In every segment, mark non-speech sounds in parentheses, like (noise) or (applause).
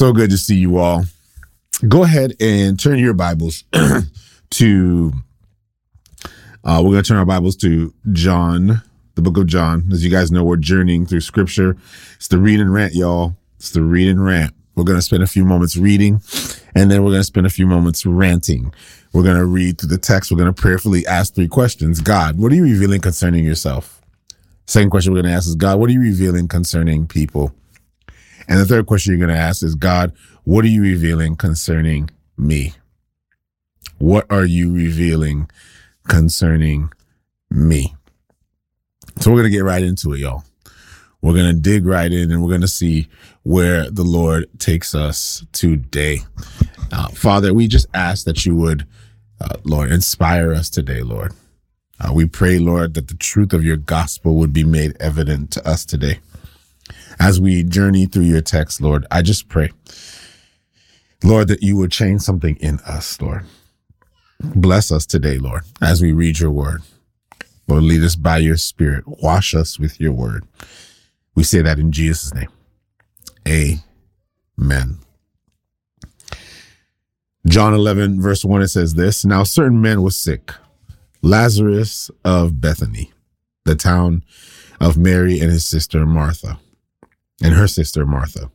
So good to see you all. Go ahead and turn your Bibles (clears throat) to, uh, we're going to turn our Bibles to John, the book of John. As you guys know, we're journeying through scripture. It's the read and rant, y'all. It's the read and rant. We're going to spend a few moments reading and then we're going to spend a few moments ranting. We're going to read through the text. We're going to prayerfully ask three questions. God, what are you revealing concerning yourself? Second question we're going to ask is God, what are you revealing concerning people? And the third question you're going to ask is God, what are you revealing concerning me? What are you revealing concerning me? So we're going to get right into it, y'all. We're going to dig right in and we're going to see where the Lord takes us today. Uh, Father, we just ask that you would, uh, Lord, inspire us today, Lord. Uh, we pray, Lord, that the truth of your gospel would be made evident to us today. As we journey through your text, Lord, I just pray, Lord, that you would change something in us, Lord. Bless us today, Lord, as we read your word. Lord, lead us by your spirit. Wash us with your word. We say that in Jesus' name. Amen. John 11, verse 1, it says this Now, certain men were sick, Lazarus of Bethany, the town of Mary and his sister Martha, and her sister Martha.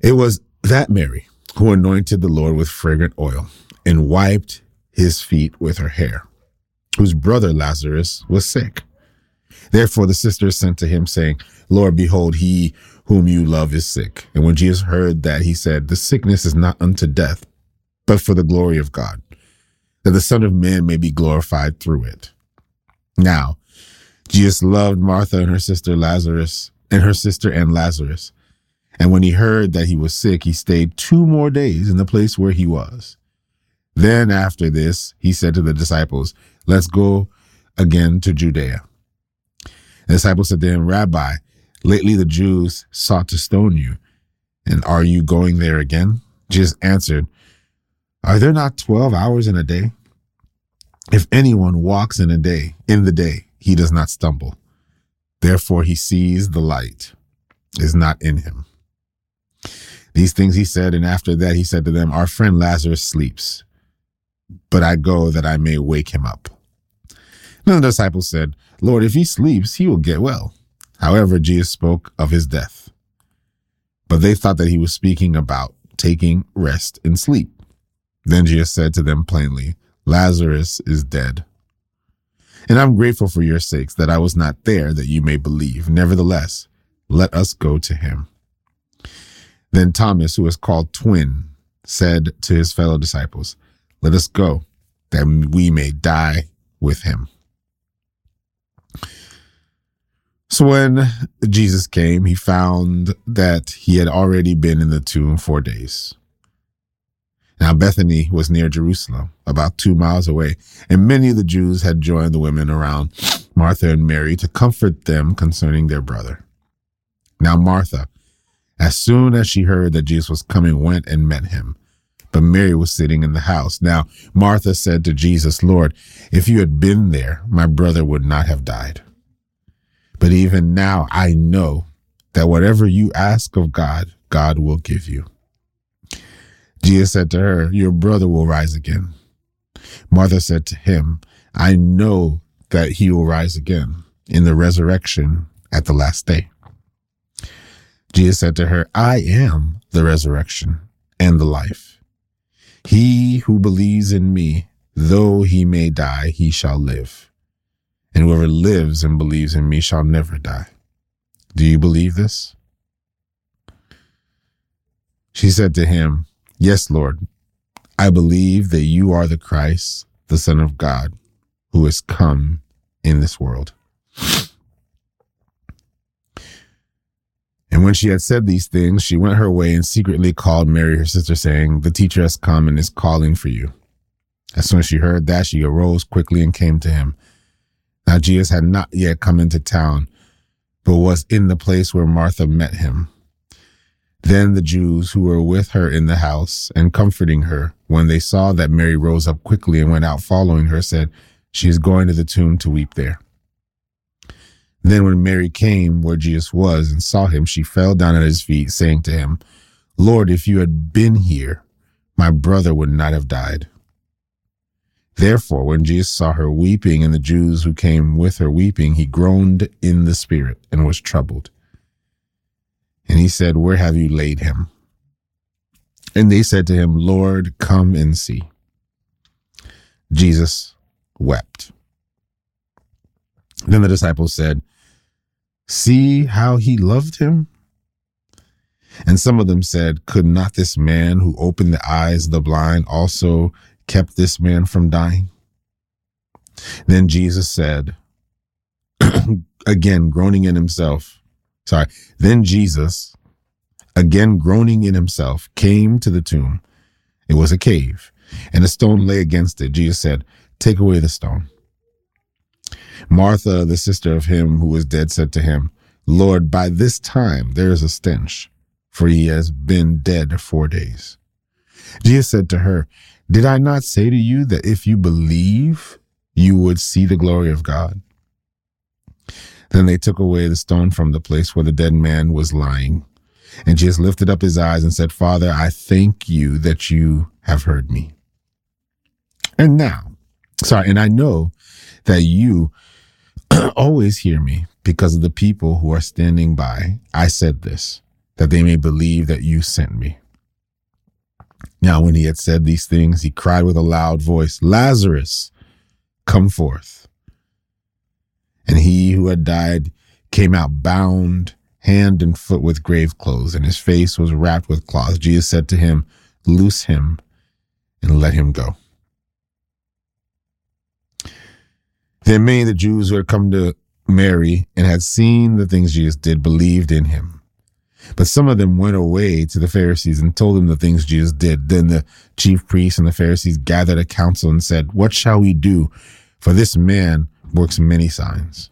It was that Mary who anointed the Lord with fragrant oil and wiped his feet with her hair, whose brother Lazarus was sick. Therefore the sisters sent to him, saying, Lord, behold, he whom you love is sick. And when Jesus heard that, he said, The sickness is not unto death, but for the glory of God, that the Son of Man may be glorified through it. Now, Jesus loved Martha and her sister Lazarus, and her sister and Lazarus. And when he heard that he was sick, he stayed two more days in the place where he was. Then after this, he said to the disciples, Let's go again to Judea. The disciples said to him, Rabbi, lately the Jews sought to stone you, and are you going there again? Jesus answered, Are there not twelve hours in a day? If anyone walks in a day, in the day, he does not stumble. Therefore he sees the light is not in him. These things he said, and after that he said to them, Our friend Lazarus sleeps, but I go that I may wake him up. Then the disciples said, Lord, if he sleeps, he will get well. However, Jesus spoke of his death. But they thought that he was speaking about taking rest and sleep. Then Jesus said to them plainly, Lazarus is dead. And I'm grateful for your sakes that I was not there that you may believe. Nevertheless, let us go to him. Then Thomas, who was called Twin, said to his fellow disciples, Let us go, that we may die with him. So when Jesus came, he found that he had already been in the tomb four days. Now, Bethany was near Jerusalem, about two miles away, and many of the Jews had joined the women around Martha and Mary to comfort them concerning their brother. Now, Martha, as soon as she heard that Jesus was coming, went and met him. But Mary was sitting in the house. Now, Martha said to Jesus, Lord, if you had been there, my brother would not have died. But even now, I know that whatever you ask of God, God will give you. Jesus said to her, Your brother will rise again. Martha said to him, I know that he will rise again in the resurrection at the last day. Jesus said to her, I am the resurrection and the life. He who believes in me, though he may die, he shall live and whoever lives and believes in me shall never die. Do you believe this? She said to him, Yes, Lord, I believe that you are the Christ, the Son of God, who has come in this world. And when she had said these things, she went her way and secretly called Mary, her sister, saying, The teacher has come and is calling for you. As soon as she heard that, she arose quickly and came to him. Now Jesus had not yet come into town, but was in the place where Martha met him. Then the Jews who were with her in the house and comforting her, when they saw that Mary rose up quickly and went out following her, said, She is going to the tomb to weep there. Then when Mary came where Jesus was and saw him, she fell down at his feet, saying to him, Lord, if you had been here, my brother would not have died. Therefore, when Jesus saw her weeping and the Jews who came with her weeping, he groaned in the spirit and was troubled. And he said, Where have you laid him? And they said to him, Lord, come and see. Jesus wept. Then the disciples said, See how he loved him? And some of them said, Could not this man who opened the eyes of the blind also kept this man from dying? Then Jesus said, (clears throat) again groaning in himself, sorry, then Jesus, again groaning in himself, came to the tomb. It was a cave, and a stone lay against it. Jesus said, Take away the stone. Martha, the sister of him who was dead, said to him, Lord, by this time there is a stench, for he has been dead four days. Jesus said to her, Did I not say to you that if you believe, you would see the glory of God? Then they took away the stone from the place where the dead man was lying. And Jesus lifted up his eyes and said, Father, I thank you that you have heard me. And now, sorry, and I know that you (clears throat) always hear me because of the people who are standing by. I said this, that they may believe that you sent me. Now, when he had said these things, he cried with a loud voice, Lazarus, come forth. And he who had died came out bound hand and foot with grave clothes, and his face was wrapped with cloths. Jesus said to him, Loose him and let him go. Then many of the Jews who had come to Mary and had seen the things Jesus did believed in him. But some of them went away to the Pharisees and told them the things Jesus did. Then the chief priests and the Pharisees gathered a council and said, What shall we do? For this man works many signs.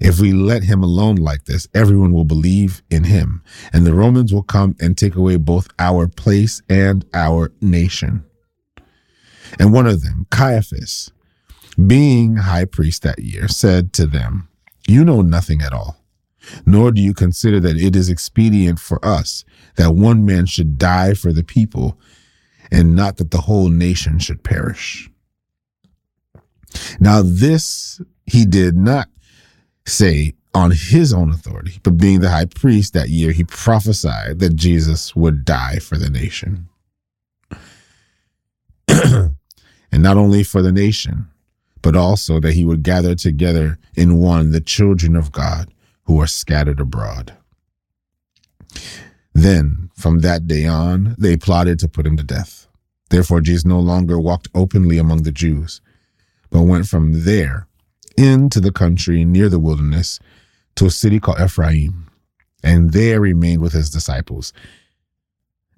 If we let him alone like this, everyone will believe in him, and the Romans will come and take away both our place and our nation. And one of them, Caiaphas, being high priest that year, said to them, You know nothing at all, nor do you consider that it is expedient for us that one man should die for the people, and not that the whole nation should perish. Now, this he did not say on his own authority, but being the high priest that year, he prophesied that Jesus would die for the nation. (clears throat) and not only for the nation, but also that he would gather together in one the children of God who are scattered abroad. Then, from that day on, they plotted to put him to death. Therefore, Jesus no longer walked openly among the Jews, but went from there into the country near the wilderness to a city called Ephraim, and there remained with his disciples.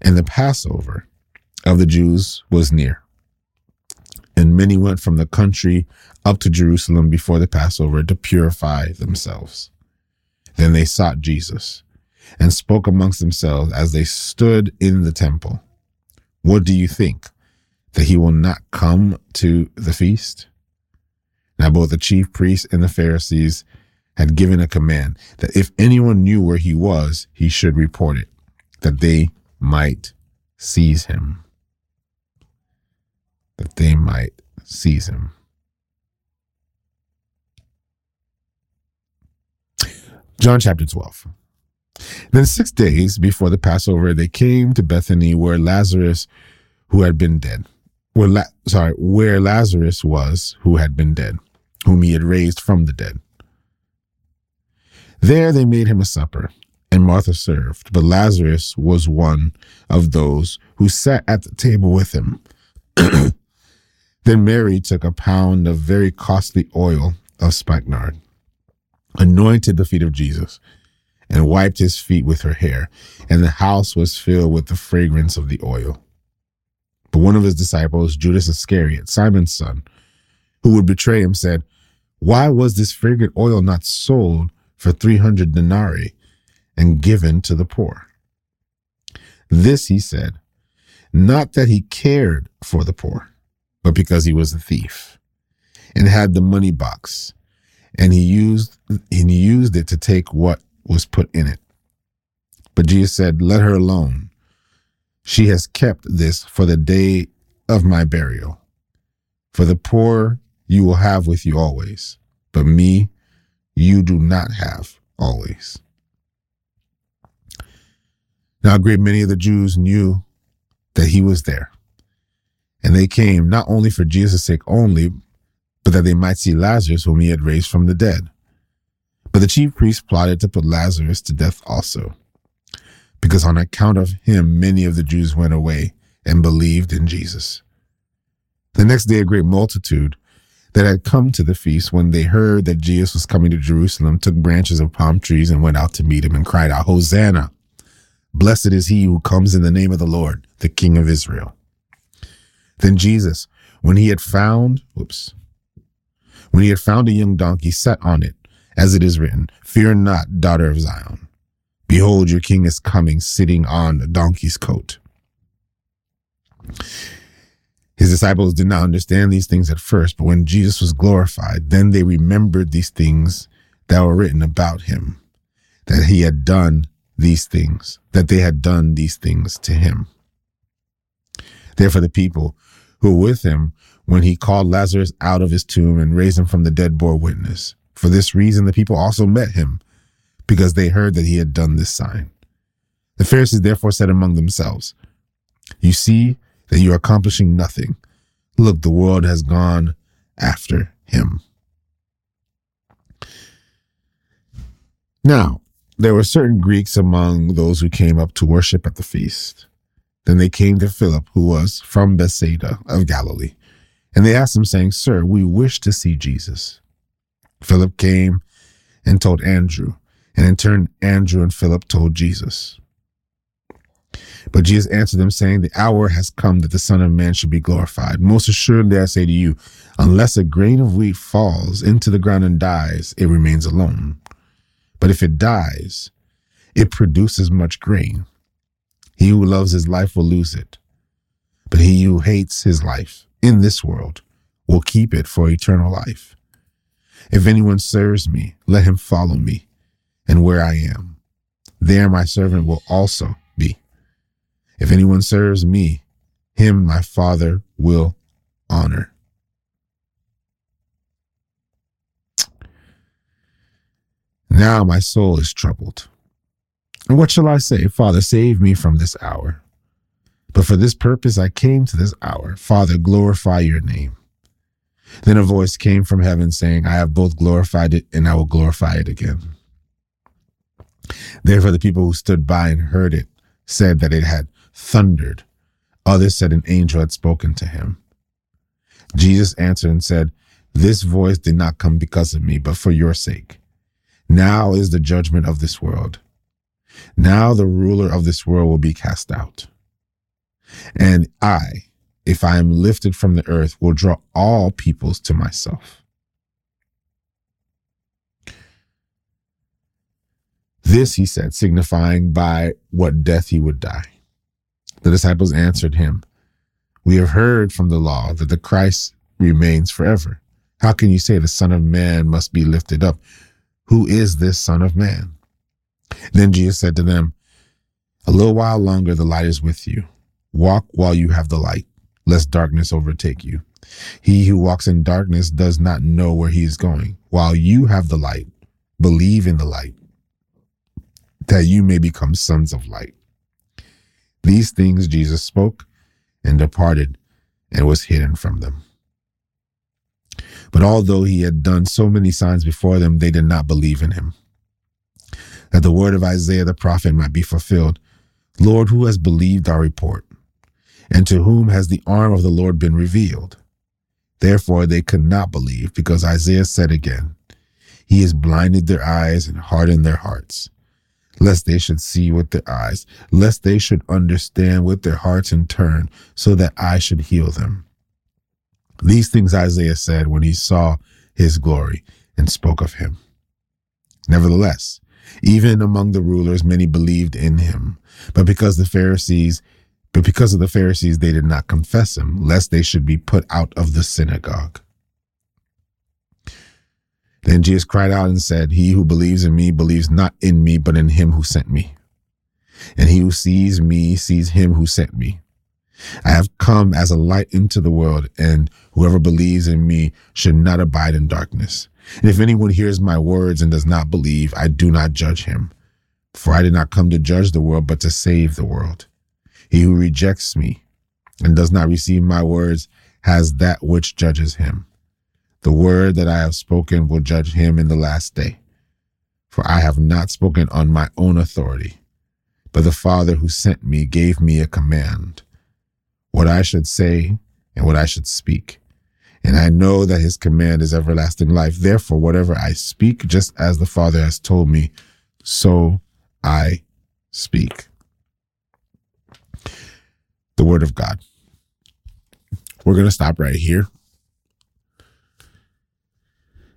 And the Passover of the Jews was near. And many went from the country up to Jerusalem before the Passover to purify themselves. Then they sought Jesus and spoke amongst themselves as they stood in the temple. What do you think? That he will not come to the feast? Now, both the chief priests and the Pharisees had given a command that if anyone knew where he was, he should report it, that they might seize him. That they might seize him. John chapter 12. Then, six days before the Passover, they came to Bethany where Lazarus, who had been dead, where La- sorry, where Lazarus was, who had been dead, whom he had raised from the dead. There they made him a supper, and Martha served, but Lazarus was one of those who sat at the table with him. (clears throat) then Mary took a pound of very costly oil of spikenard, anointed the feet of Jesus, and wiped his feet with her hair, and the house was filled with the fragrance of the oil. But one of his disciples, Judas Iscariot, Simon's son, who would betray him, said, Why was this fragrant oil not sold for 300 denarii and given to the poor? This he said, not that he cared for the poor, but because he was a thief and had the money box, and he used and he used it to take what was put in it. But Jesus said, Let her alone. She has kept this for the day of my burial. For the poor you will have with you always, but me you do not have always. Now, a great many of the Jews knew that he was there, and they came not only for Jesus' sake only, but that they might see Lazarus, whom he had raised from the dead. But the chief priests plotted to put Lazarus to death also, because on account of him, many of the Jews went away and believed in Jesus. The next day, a great multitude that had come to the feast, when they heard that Jesus was coming to Jerusalem, took branches of palm trees and went out to meet him and cried out, Hosanna! Blessed is he who comes in the name of the Lord, the King of Israel. Then Jesus, when he had found, whoops, when he had found a young donkey, sat on it, as it is written, Fear not, daughter of Zion. Behold, your king is coming, sitting on a donkey's coat. His disciples did not understand these things at first, but when Jesus was glorified, then they remembered these things that were written about him, that he had done these things, that they had done these things to him. Therefore, the people who were with him when he called Lazarus out of his tomb and raised him from the dead bore witness. For this reason, the people also met him, because they heard that he had done this sign. The Pharisees therefore said among themselves, You see that you are accomplishing nothing. Look, the world has gone after him. Now, there were certain Greeks among those who came up to worship at the feast. Then they came to Philip, who was from Bethsaida of Galilee, and they asked him, saying, Sir, we wish to see Jesus. Philip came and told Andrew, and in turn, Andrew and Philip told Jesus. But Jesus answered them, saying, The hour has come that the Son of Man should be glorified. Most assuredly, I say to you, unless a grain of wheat falls into the ground and dies, it remains alone. But if it dies, it produces much grain. He who loves his life will lose it, but he who hates his life in this world will keep it for eternal life. If anyone serves me, let him follow me, and where I am, there my servant will also. If anyone serves me, him my Father will honor. Now my soul is troubled. And what shall I say? Father, save me from this hour. But for this purpose I came to this hour. Father, glorify your name. Then a voice came from heaven saying, I have both glorified it and I will glorify it again. Therefore, the people who stood by and heard it said that it had thundered. Others said an angel had spoken to him. Jesus answered and said, This voice did not come because of me, but for your sake. Now is the judgment of this world. Now the ruler of this world will be cast out. And I, if I am lifted from the earth, will draw all peoples to myself. This he said, signifying by what death he would die. The disciples answered him, We have heard from the law that the Christ remains forever. How can you say the Son of Man must be lifted up? Who is this Son of Man? Then Jesus said to them, A little while longer the light is with you. Walk while you have the light, lest darkness overtake you. He who walks in darkness does not know where he is going. While you have the light, believe in the light, that you may become sons of light. These things Jesus spoke and departed and was hidden from them. But although he had done so many signs before them, they did not believe in him. That the word of Isaiah the prophet might be fulfilled Lord, who has believed our report? And to whom has the arm of the Lord been revealed? Therefore they could not believe, because Isaiah said again, He has blinded their eyes and hardened their hearts, lest they should see with their eyes, lest they should understand with their hearts and turn, so that I should heal them. These things Isaiah said when he saw his glory and spoke of him. Nevertheless, even among the rulers, many believed in him. But because the Pharisees, but because of the Pharisees, they did not confess him, lest they should be put out of the synagogue. Then Jesus cried out and said, He who believes in me believes not in me, but in him who sent me. and he who sees me sees him who sent me. I have come as a light into the world, and whoever believes in me should not abide in darkness. And if anyone hears my words and does not believe, I do not judge him. For I did not come to judge the world, but to save the world. He who rejects me and does not receive my words has that which judges him. The word that I have spoken will judge him in the last day. For I have not spoken on my own authority, but the Father who sent me gave me a command, what I should say and what I should speak. And I know that his command is everlasting life. Therefore, whatever I speak, just as the Father has told me, so I speak. The word of God. We're going to stop right here.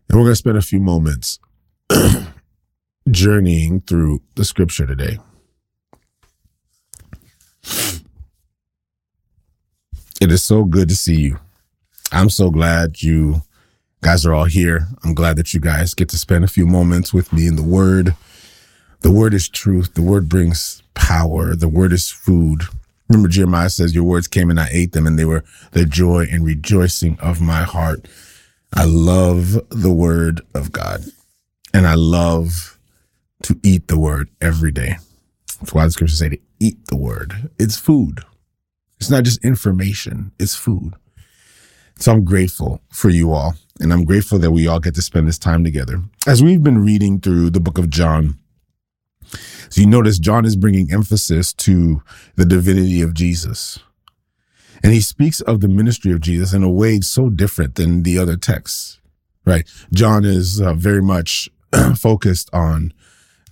And we're going to spend a few moments (clears throat) journeying through the scripture today. It is so good to see you. I'm so glad you guys are all here. I'm glad that you guys get to spend a few moments with me in the Word. The Word is truth. The Word brings power. The Word is food. Remember, Jeremiah says, Your words came and I ate them, and they were the joy and rejoicing of my heart. I love the word of God and I love to eat the word every day. That's why the scriptures say to eat the word. It's food. It's not just information. It's food. So I'm grateful for you all. And I'm grateful that we all get to spend this time together. As we've been reading through the book of John, so you notice John is bringing emphasis to the divinity of Jesus. And he speaks of the ministry of Jesus in a way so different than the other texts, right? John is uh, very much (clears throat) focused on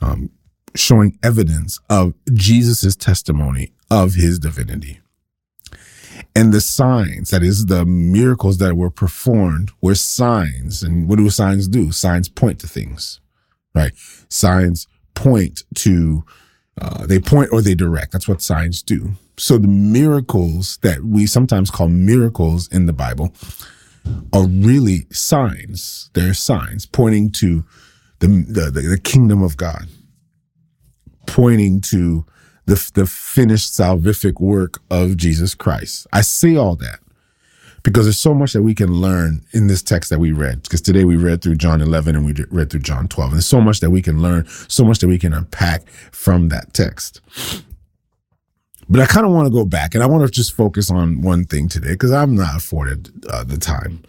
um, showing evidence of Jesus's testimony of his divinity. And the signs, that is, the miracles that were performed, were signs. And what do signs do? Signs point to things, right? Signs point to, uh, they point or they direct. That's what signs do. So the miracles that we sometimes call miracles in the Bible are really signs. They're signs pointing to the, the, the kingdom of God, pointing to the, the finished salvific work of Jesus Christ. I say all that because there's so much that we can learn in this text that we read. Because today we read through John 11 and we read through John 12. And there's so much that we can learn, so much that we can unpack from that text. But I kind of want to go back and I want to just focus on one thing today because I'm not afforded uh, the time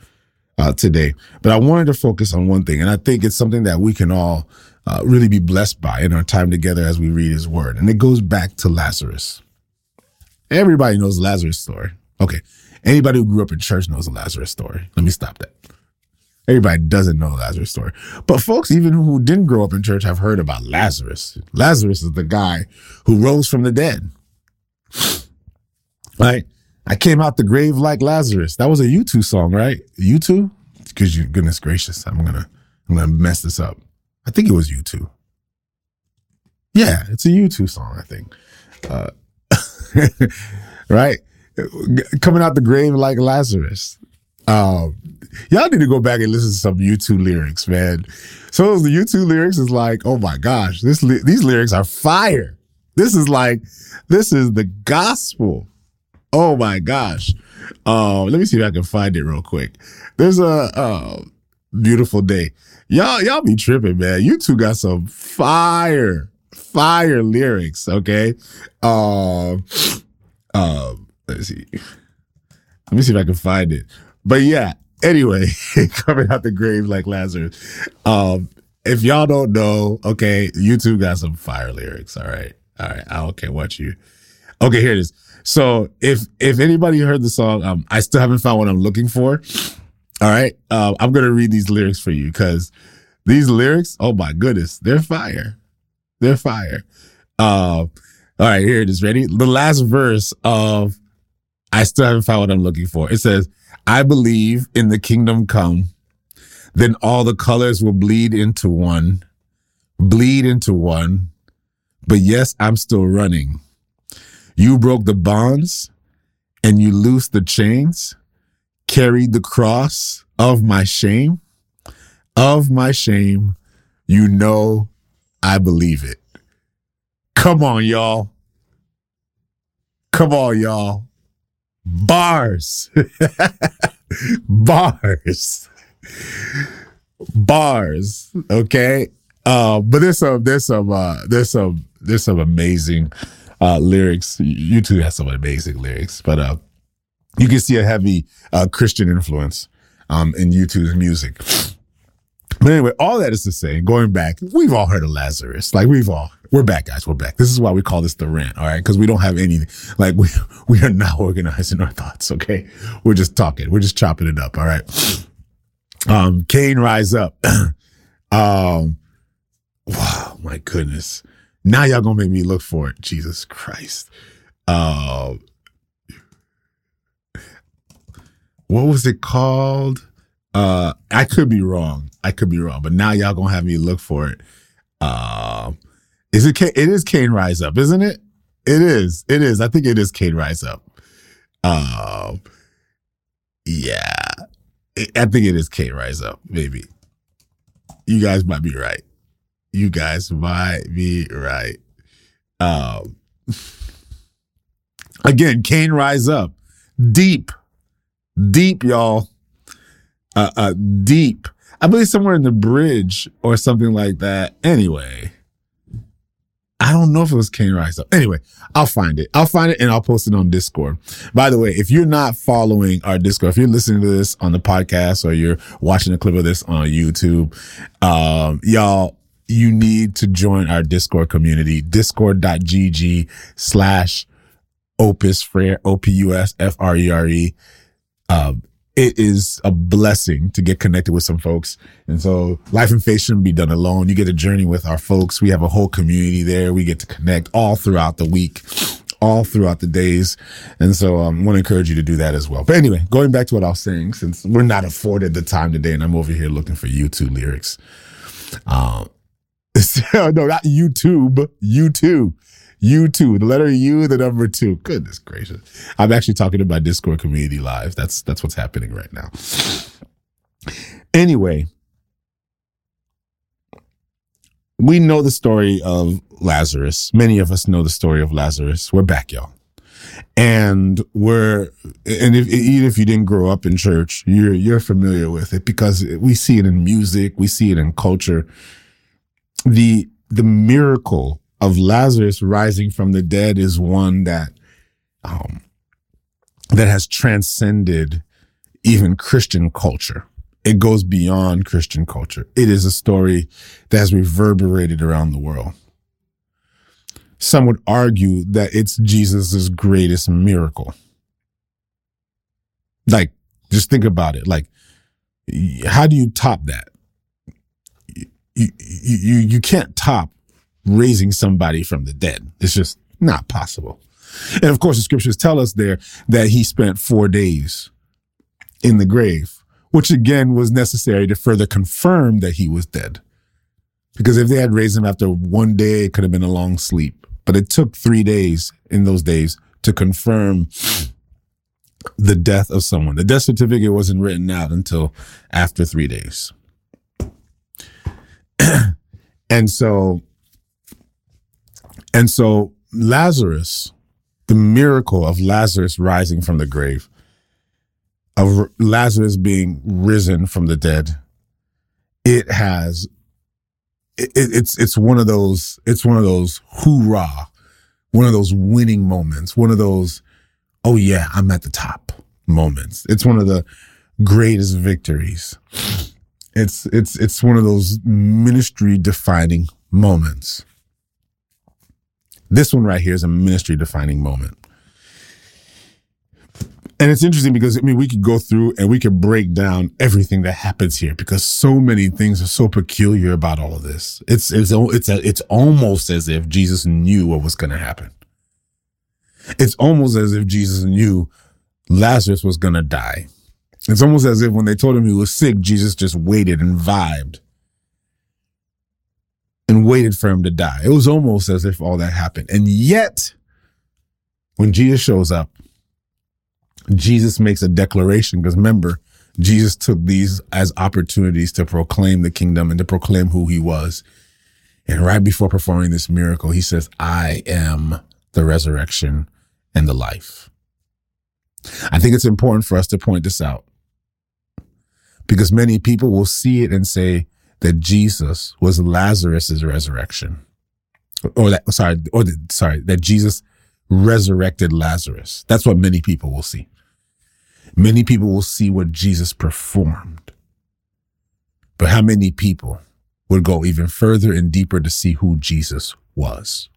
uh, today. But I wanted to focus on one thing. And I think it's something that we can all uh, really be blessed by in our time together as we read his word. And it goes back to Lazarus. Everybody knows Lazarus' story. Okay. Anybody who grew up in church knows the Lazarus story. Let me stop that. Everybody doesn't know Lazarus' story. But folks, even who didn't grow up in church, have heard about Lazarus. Lazarus is the guy who rose from the dead. (sniffs) Right? I came out the grave like Lazarus. That was a U2 song, right? U2? Because you goodness gracious, I'm gonna I'm gonna mess this up. I think it was U2. Yeah, it's a U2 song, I think. Uh, (laughs) right? Coming out the grave like Lazarus. Um, y'all need to go back and listen to some U2 lyrics, man. So the U2 lyrics is like, oh my gosh, this these lyrics are fire. This is like, this is the gospel. Oh my gosh. Um, let me see if I can find it real quick. There's a uh, beautiful day. Y'all, y'all be tripping, man. U2 got some fire, fire lyrics. Okay. Um, um, let's see. Let me see if I can find it. But yeah, anyway, (laughs) coming out the grave like Lazarus. Um, if y'all don't know, okay, U2 got some fire lyrics. All right. All right. I don't care what you. Okay, here it is. So if if anybody heard the song, um, I still haven't found what I'm looking for. All right. Um, I'm gonna read these lyrics for you because these lyrics, oh my goodness, they're fire. They're fire. Uh, all right, here it is. Ready? The last verse of I still haven't found what I'm looking for. It says, I believe in the kingdom come, then all the colors will bleed into one, bleed into one but yes, I'm still running. You broke the bonds and you loosed the chains, carried the cross of my shame, of my shame. You know, I believe it. Come on, y'all. Come on, y'all. Bars. (laughs) Bars. Bars. Okay. Uh, but there's some there's some uh there's some there's some amazing uh lyrics. YouTube has some amazing lyrics, but uh you can see a heavy uh Christian influence um in YouTube's music. But anyway, all that is to say, going back, we've all heard of Lazarus. Like we've all, we're back, guys. We're back. This is why we call this the rant. All right. Cause we don't have any, like we, (laughs) we are not organizing our thoughts. Okay. We're just talking. We're just chopping it up. All right. Um, Cain rise up. (clears throat) um, wow, my goodness. Now y'all gonna make me look for it. Jesus Christ. Uh, what was it called? Uh, I could be wrong. I could be wrong, but now y'all gonna have me look for it. Uh, is it? it is Cain Rise Up, isn't it? It is. It is. I think it is Kane Rise Up. Uh, yeah, I think it is Kane Rise Up. Maybe you guys might be right. You guys might be right. Um, (laughs) again, Cain Rise Up, deep, deep, y'all uh, uh, deep. I believe somewhere in the bridge or something like that. Anyway, I don't know if it was Cain Rise Up. Anyway, I'll find it. I'll find it and I'll post it on Discord. By the way, if you're not following our Discord, if you're listening to this on the podcast or you're watching a clip of this on YouTube, um, y'all, you need to join our Discord community, discord.gg slash opus frere, O-P-U-S F-R-E-R-E. Um, it is a blessing to get connected with some folks. And so life and faith shouldn't be done alone. You get a journey with our folks. We have a whole community there. We get to connect all throughout the week, all throughout the days. And so um, I want to encourage you to do that as well. But anyway, going back to what I was saying, since we're not afforded the time today and I'm over here looking for YouTube lyrics. Um, (laughs) no, not YouTube, YouTube. U2, the letter U, the number two. Goodness gracious. I'm actually talking about Discord community live. That's that's what's happening right now. Anyway, we know the story of Lazarus. Many of us know the story of Lazarus. We're back, y'all. And we're and if even if you didn't grow up in church, you're you're familiar with it because we see it in music, we see it in culture. The the miracle of Lazarus rising from the dead is one that um, that has transcended even Christian culture. It goes beyond Christian culture. It is a story that has reverberated around the world. Some would argue that it's Jesus' greatest miracle. Like, just think about it. Like, how do you top that? You, you, you, can't top raising somebody from the dead. It's just not possible. And of course, the scriptures tell us there that he spent four days in the grave, which again was necessary to further confirm that he was dead. Because if they had raised him after one day, it could have been a long sleep. But it took three days in those days to confirm the death of someone. The death certificate wasn't written out until after three days. And so and so Lazarus, the miracle of Lazarus rising from the grave, of Lazarus being risen from the dead, it has it, it's it's one of those it's one of those hoorah, one of those winning moments, one of those oh yeah, I'm at the top moments. It's one of the greatest victories. It's it's it's one of those ministry defining moments. This one right here is a ministry defining moment. And it's interesting because I mean we could go through and we could break down everything that happens here because so many things are so peculiar about all of this. It's it's it's a, it's almost as if Jesus knew what was going to happen. It's almost as if Jesus knew Lazarus was going to die. It's almost as if when they told him he was sick, Jesus just waited and vibed and waited for him to die. It was almost as if all that happened. And yet, when Jesus shows up, Jesus makes a declaration because remember, Jesus took these as opportunities to proclaim the kingdom and to proclaim who he was. And right before performing this miracle, he says, I am the resurrection and the life. I think it's important for us to point this out because many people will see it and say that Jesus was Lazarus's resurrection or that, sorry, or the, sorry, that Jesus resurrected Lazarus. That's what many people will see. Many people will see what Jesus performed. But how many people would go even further and deeper to see who Jesus was?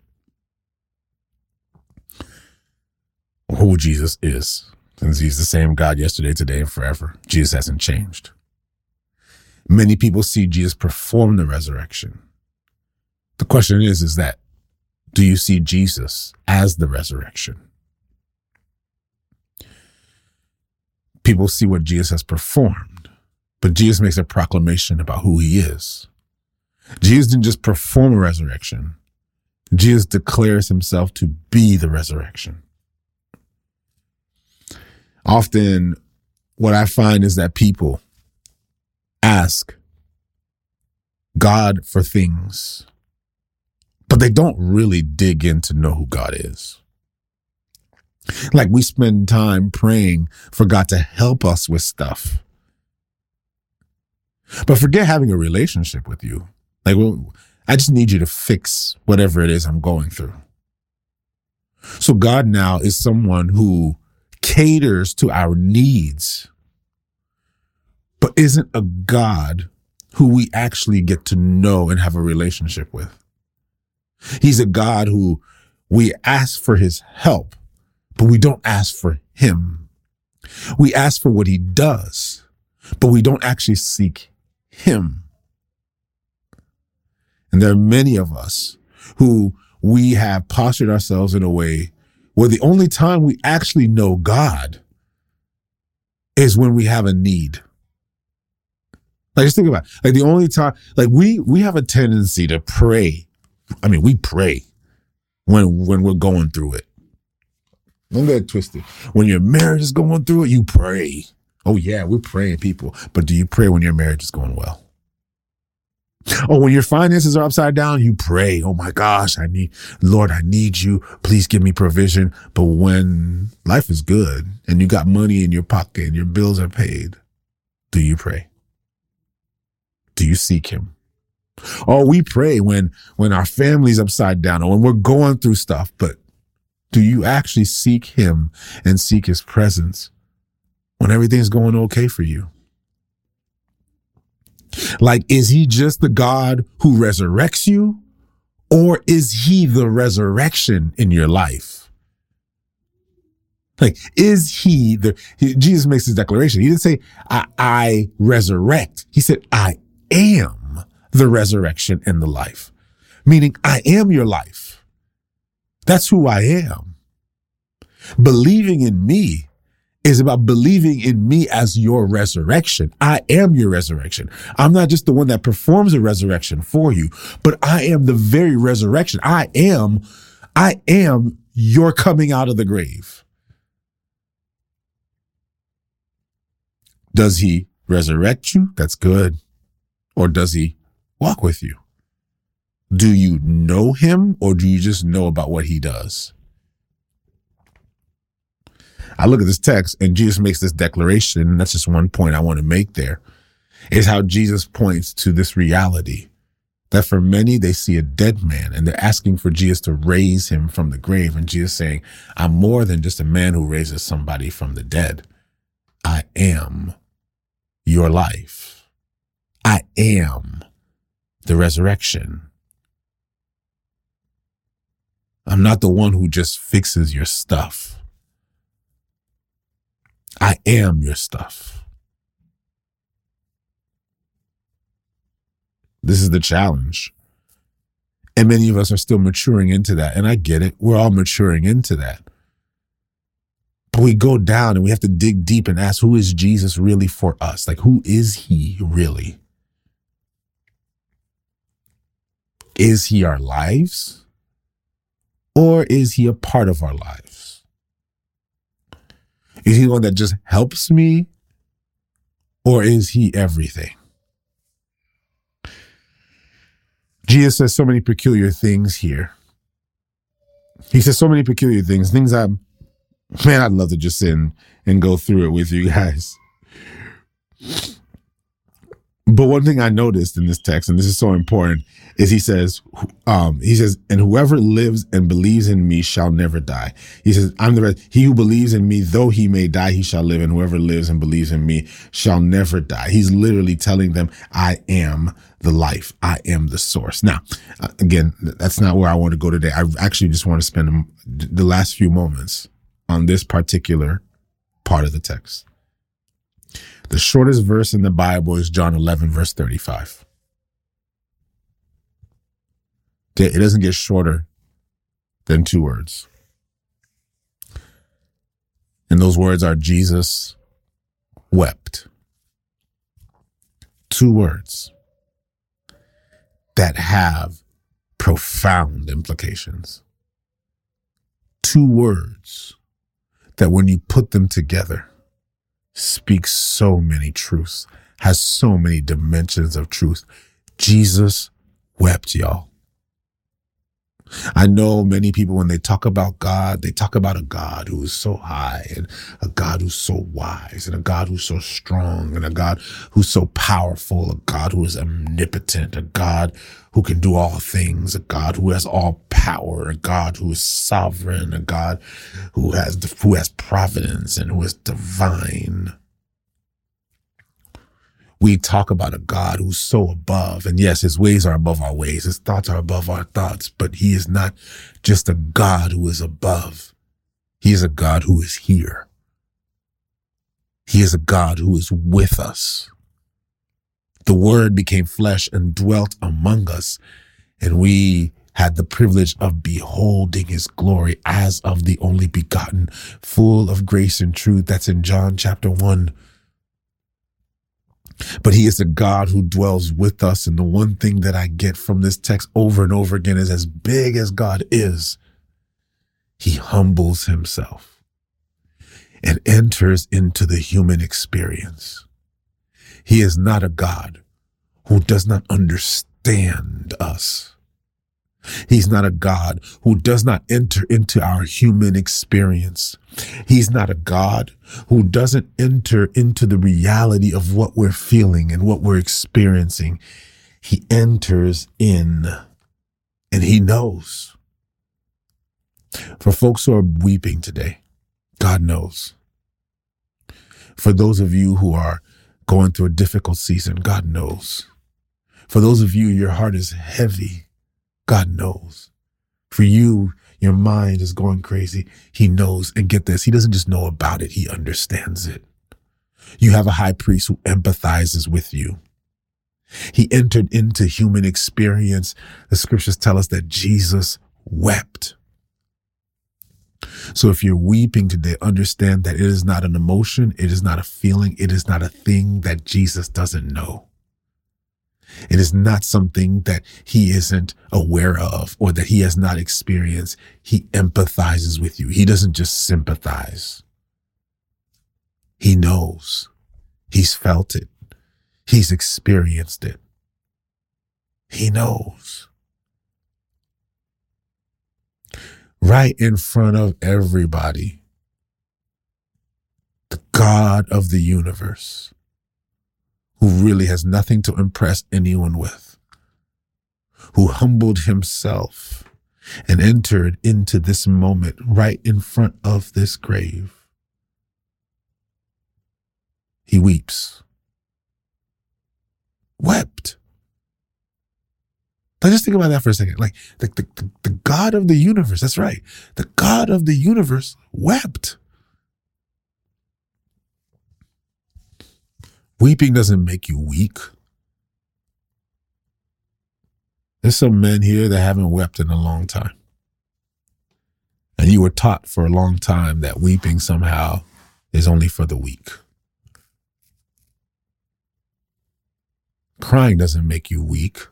Who Jesus is, since he's the same God yesterday, today, and forever. Jesus hasn't changed. Many people see Jesus perform the resurrection. The question is, is that do you see Jesus as the resurrection? People see what Jesus has performed, but Jesus makes a proclamation about who he is. Jesus didn't just perform a resurrection. Jesus declares himself to be the resurrection. Often, what I find is that people ask God for things but they don't really dig in to know who God is. Like we spend time praying for God to help us with stuff. But forget having a relationship with you. Like, well, I just need you to fix whatever it is I'm going through. So God now is someone who caters to our needs, but isn't a God who we actually get to know and have a relationship with. He's a God who we ask for his help, but we don't ask for him. We ask for what he does, but we don't actually seek him. And there are many of us who we have postured ourselves in a way where the only time we actually know God is when we have a need. Like just think about it. like the only time like we we have a tendency to pray I mean, we pray when when we're going through it. Don't get twisted. When your marriage is going through it, you pray. Oh yeah, we're praying, people. But do you pray when your marriage is going well? Oh, when your finances are upside down, you pray. Oh my gosh, I need, Lord, I need you. Please give me provision. But when life is good and you got money in your pocket and your bills are paid, do you pray? Do you seek him? Oh, we pray when when our family's upside down or when we're going through stuff, but do you actually seek him and seek his presence when everything's going okay for you? Like, is he just the God who resurrects you? Or is he the resurrection in your life? Like, is he the, Jesus makes this declaration. He didn't say, I, I resurrect. He said, I am the resurrection and the life, meaning I am your life. That's who I am. Believing in me is about believing in me as your resurrection. I am your resurrection. I'm not just the one that performs a resurrection for you, but I am the very resurrection. I am, I am your coming out of the grave. Does he resurrect you? That's good. Or does he walk with you? Do you know him or do you just know about what he does? I look at this text and Jesus makes this declaration, and that's just one point I want to make there, is how Jesus points to this reality that for many they see a dead man and they're asking for Jesus to raise him from the grave. And Jesus saying, I'm more than just a man who raises somebody from the dead. I am your life. I am the resurrection. I'm not the one who just fixes your stuff. I am your stuff. This is the challenge. And many of us are still maturing into that. And I get it. We're all maturing into that. But we go down and we have to dig deep and ask who is Jesus really for us? Like, who is he really? Is he our lives? Or is he a part of our lives? Is he the one that just helps me? Or is he everything? Jesus says so many peculiar things here. He says so many peculiar things, things I, man, I'd love to just sit and, and go through it with you guys. But one thing I noticed in this text, and this is so important, is he says, um, he says, and whoever lives and believes in me shall never die. He says, I'm the rest. He who believes in me, though he may die, he shall live. And whoever lives and believes in me shall never die. He's literally telling them, I am the life. I am the source. Now, uh, again, that's not where I want to go today. I actually just want to spend the last few moments on this particular part of the text. The shortest verse in the Bible is John 11, verse 35. It doesn't get shorter than two words. And those words are Jesus wept. Two words that have profound implications. Two words that when you put them together, speaks so many truths, has so many dimensions of truth. Jesus wept, y'all. I know many people, when they talk about God, they talk about a God who is so high and a God who's so wise and a God who's so strong and a God who's so powerful, a God who is omnipotent, a God who can do all things, a God who has all power, a God who is sovereign, a God who has, who has providence and who is divine we talk about a God who's so above. And yes, his ways are above our ways. His thoughts are above our thoughts, but he is not just a God who is above. He is a God who is here. He is a God who is with us. The word became flesh and dwelt among us. And we had the privilege of beholding his glory as of the only begotten, full of grace and truth. That's in John chapter one but he is a God who dwells with us. And the one thing that I get from this text over and over again is as big as God is, he humbles himself and enters into the human experience. He is not a God who does not understand us. He's not a God who does not enter into our human experience. He's not a God who doesn't enter into the reality of what we're feeling and what we're experiencing. He enters in and he knows. For folks who are weeping today, God knows. For those of you who are going through a difficult season, God knows. For those of you, your heart is heavy God knows. For you, your mind is going crazy. He knows. And get this, he doesn't just know about it, he understands it. You have a high priest who empathizes with you. He entered into human experience. The scriptures tell us that Jesus wept. So if you're weeping today, understand that it is not an emotion. It is not a feeling. It is not a thing that Jesus doesn't know. It is not something that he isn't aware of or that he has not experienced. He empathizes with you. He doesn't just sympathize. He knows. He's felt it. He's experienced it. He knows. Right in front of everybody, the God of the universe who really has nothing to impress anyone with, who humbled himself and entered into this moment right in front of this grave. He weeps. Wept. Now just think about that for a second. Like the, the, the God of the universe, that's right. The God of the universe wept. Weeping doesn't make you weak. There's some men here that haven't wept in a long time. And you were taught for a long time that weeping somehow is only for the weak. Crying doesn't make you weak.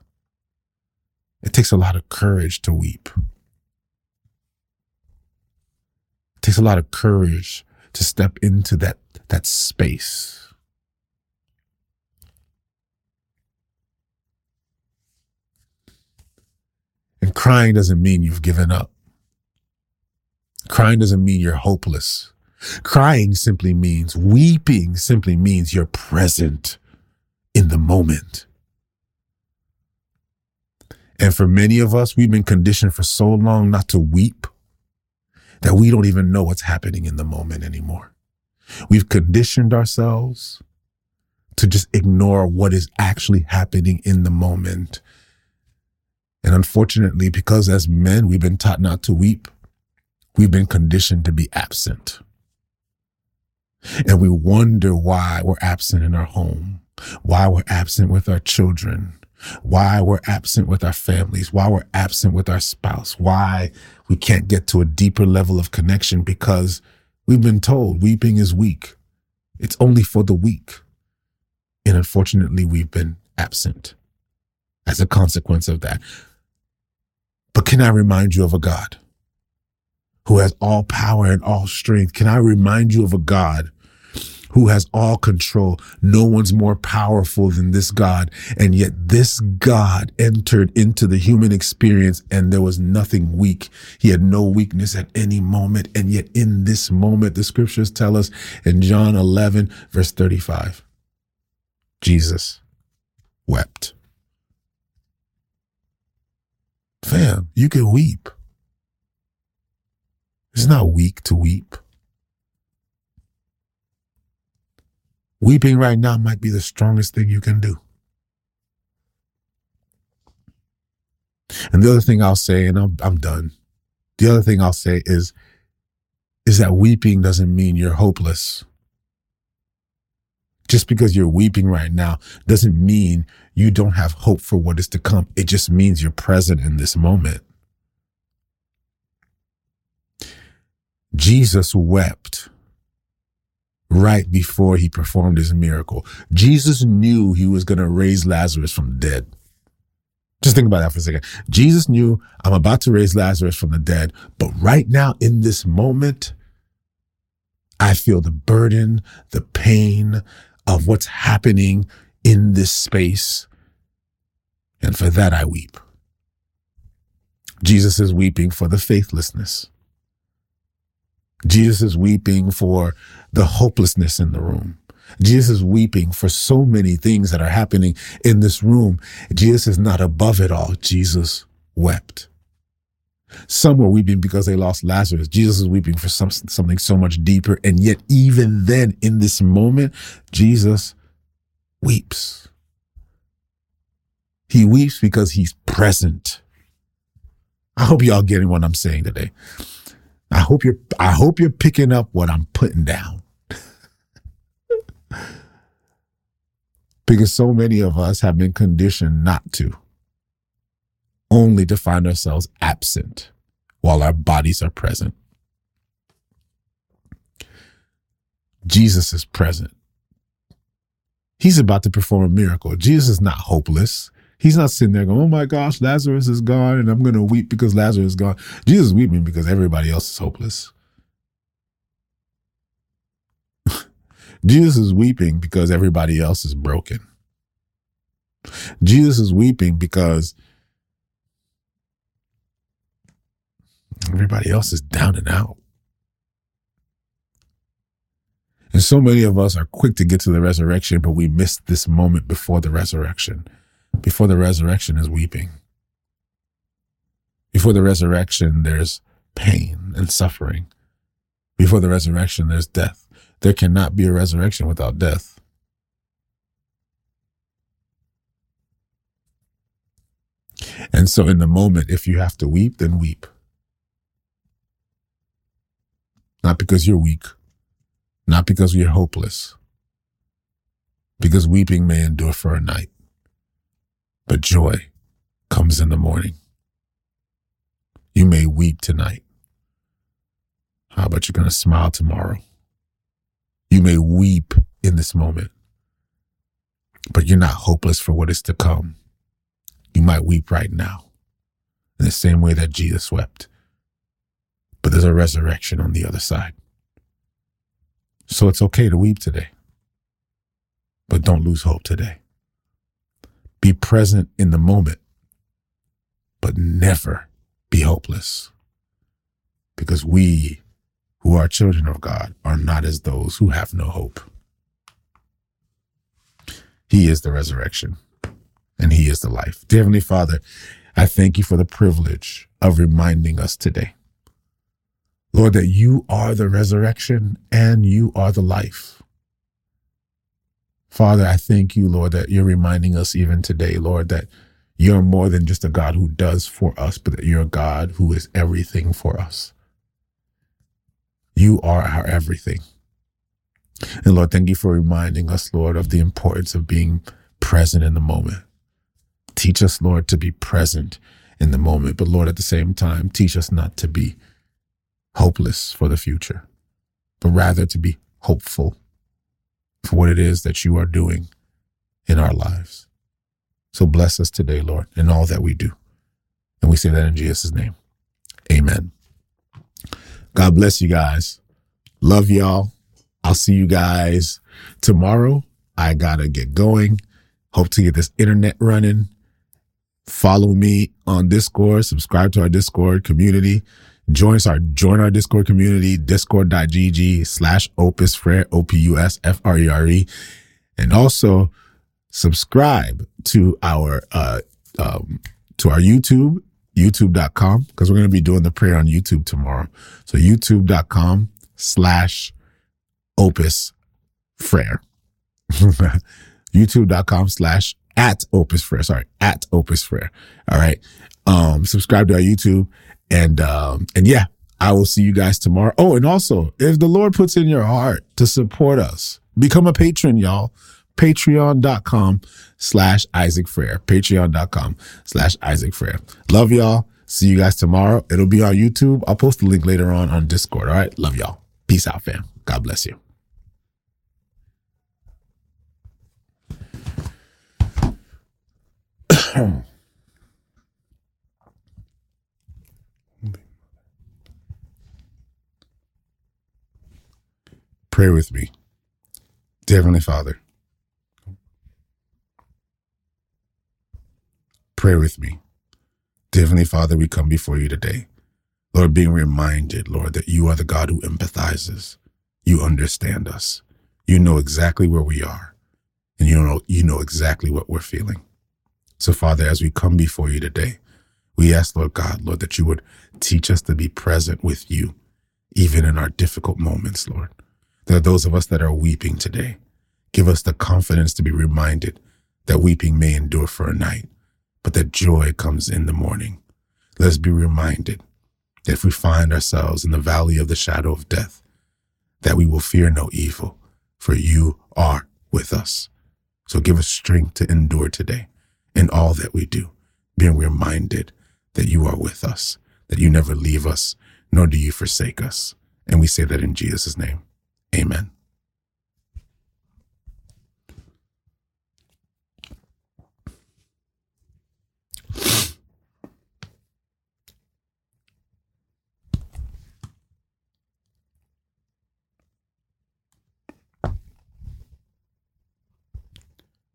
It takes a lot of courage to weep. It takes a lot of courage to step into that, that space And crying doesn't mean you've given up. Crying doesn't mean you're hopeless. Crying simply means, weeping simply means you're present in the moment. And for many of us, we've been conditioned for so long not to weep that we don't even know what's happening in the moment anymore. We've conditioned ourselves to just ignore what is actually happening in the moment. And unfortunately, because as men, we've been taught not to weep, we've been conditioned to be absent. And we wonder why we're absent in our home, why we're absent with our children, why we're absent with our families, why we're absent with our spouse, why we can't get to a deeper level of connection because we've been told weeping is weak. It's only for the weak. And unfortunately, we've been absent as a consequence of that. But can I remind you of a God who has all power and all strength? Can I remind you of a God who has all control. No one's more powerful than this God. And yet this God entered into the human experience and there was nothing weak. He had no weakness at any moment. And yet in this moment, the scriptures tell us in John 11, verse 35, Jesus wept. Fam, you can weep. It's not weak to weep. Weeping right now might be the strongest thing you can do. And the other thing I'll say, and I'm, I'm done. The other thing I'll say is, is that weeping doesn't mean you're hopeless. Just because you're weeping right now doesn't mean you don't have hope for what is to come. It just means you're present in this moment. Jesus wept right before he performed his miracle. Jesus knew he was going to raise Lazarus from the dead. Just think about that for a second. Jesus knew I'm about to raise Lazarus from the dead, but right now in this moment, I feel the burden, the pain of what's happening in this space. And for that, I weep. Jesus is weeping for the faithlessness. Jesus is weeping for the hopelessness in the room. Jesus is weeping for so many things that are happening in this room. Jesus is not above it all. Jesus wept. Some were weeping because they lost Lazarus. Jesus is weeping for some, something so much deeper. And yet, even then, in this moment, Jesus weeps. He weeps because he's present. I hope y'all getting what I'm saying today. I hope you're I hope you're picking up what I'm putting down. (laughs) because so many of us have been conditioned not to, only to find ourselves absent while our bodies are present. Jesus is present. He's about to perform a miracle. Jesus is not hopeless. He's not sitting there going, "Oh my gosh, Lazarus is gone, and I'm going to weep because Lazarus is gone." Jesus is weeping because everybody else is hopeless. (laughs) Jesus is weeping because everybody else is broken. Jesus is weeping because everybody else is down and out. And so many of us are quick to get to the resurrection, but we miss this moment before the resurrection. Before the resurrection is weeping. Before the resurrection, there's pain and suffering. Before the resurrection, there's death. There cannot be a resurrection without death. And so, in the moment, if you have to weep, then weep. Not because you're weak, not because you're hopeless, because weeping may endure for a night, but joy comes in the morning. You may weep tonight. How about you're going to smile tomorrow? You may weep in this moment, but you're not hopeless for what is to come. You might weep right now in the same way that Jesus wept, but there's a resurrection on the other side. So it's okay to weep today, but don't lose hope today. Be present in the moment but never be hopeless. Because we who are children of God are not as those who have no hope. He is the resurrection and He is the life. Dear Heavenly Father, I thank you for the privilege of reminding us today, Lord, that you are the resurrection and you are the life. Father, I thank you, Lord, that you're reminding us even today, Lord, that you're more than just a God who does for us, but that you're a God who is everything for us. You are our everything. And Lord, thank you for reminding us, Lord, of the importance of being present in the moment. Teach us, Lord, to be present in the moment, but Lord, at the same time, teach us not to be hopeless for the future, but rather to be hopeful for what it is that you are doing in our lives. So bless us today, Lord, in all that we do. And we say that in Jesus' name. Amen. God bless you guys. Love y'all. I'll see you guys tomorrow. I gotta get going. Hope to get this internet running. Follow me on Discord. Subscribe to our Discord community. Join our join our Discord community, discord.gg slash opus frere, O-P-U-S F-R-E-R-E. And also subscribe to our uh um to our YouTube, youtube.com, because we're gonna be doing the prayer on YouTube tomorrow. So youtube.com slash opus frere. (laughs) youtube.com slash at opus frere. Sorry, at opus frere. All right. Um, subscribe to our YouTube and um, and yeah, I will see you guys tomorrow. Oh, and also, if the Lord puts in your heart to support us, become a patron, y'all. Patreon.com slash Isaac Frere. Patreon.com slash Isaac Frere. Love y'all. See you guys tomorrow. It'll be on YouTube. I'll post the link later on on Discord. All right. Love y'all. Peace out, fam. God bless you. (clears throat) Pray with me. Heavenly Father, pray with me. Heavenly Father, we come before you today. Lord, being reminded, Lord, that you are the God who empathizes. You understand us. You know exactly where we are. And you know, you know exactly what we're feeling. So, Father, as we come before you today, we ask, Lord God, Lord, that you would teach us to be present with you, even in our difficult moments, Lord. There are those of us that are weeping today. Give us the confidence to be reminded that weeping may endure for a night, but that joy comes in the morning. Let us be reminded that if we find ourselves in the valley of the shadow of death, that we will fear no evil, for you are with us. So give us strength to endure today in all that we do, being reminded that you are with us, that you never leave us, nor do you forsake us. And we say that in Jesus' name. Amen.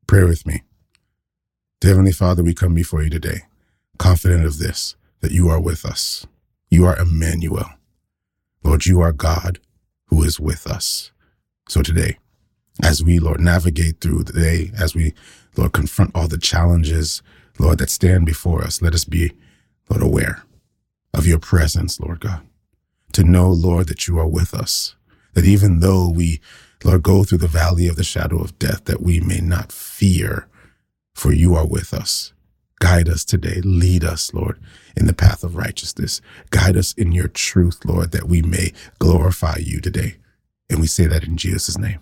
Pray with me. Heavenly Father, we come before you today, confident of this, that you are with us. You are Emmanuel. Lord, you are God who is with us. So today, as we, Lord, navigate through the day, as we, Lord, confront all the challenges, Lord, that stand before us, let us be, Lord, aware of your presence, Lord God. To know, Lord, that you are with us, that even though we, Lord, go through the valley of the shadow of death, that we may not fear, for you are with us. Guide us today. Lead us, Lord, in the path of righteousness. Guide us in your truth, Lord, that we may glorify you today. And we say that in Jesus' name.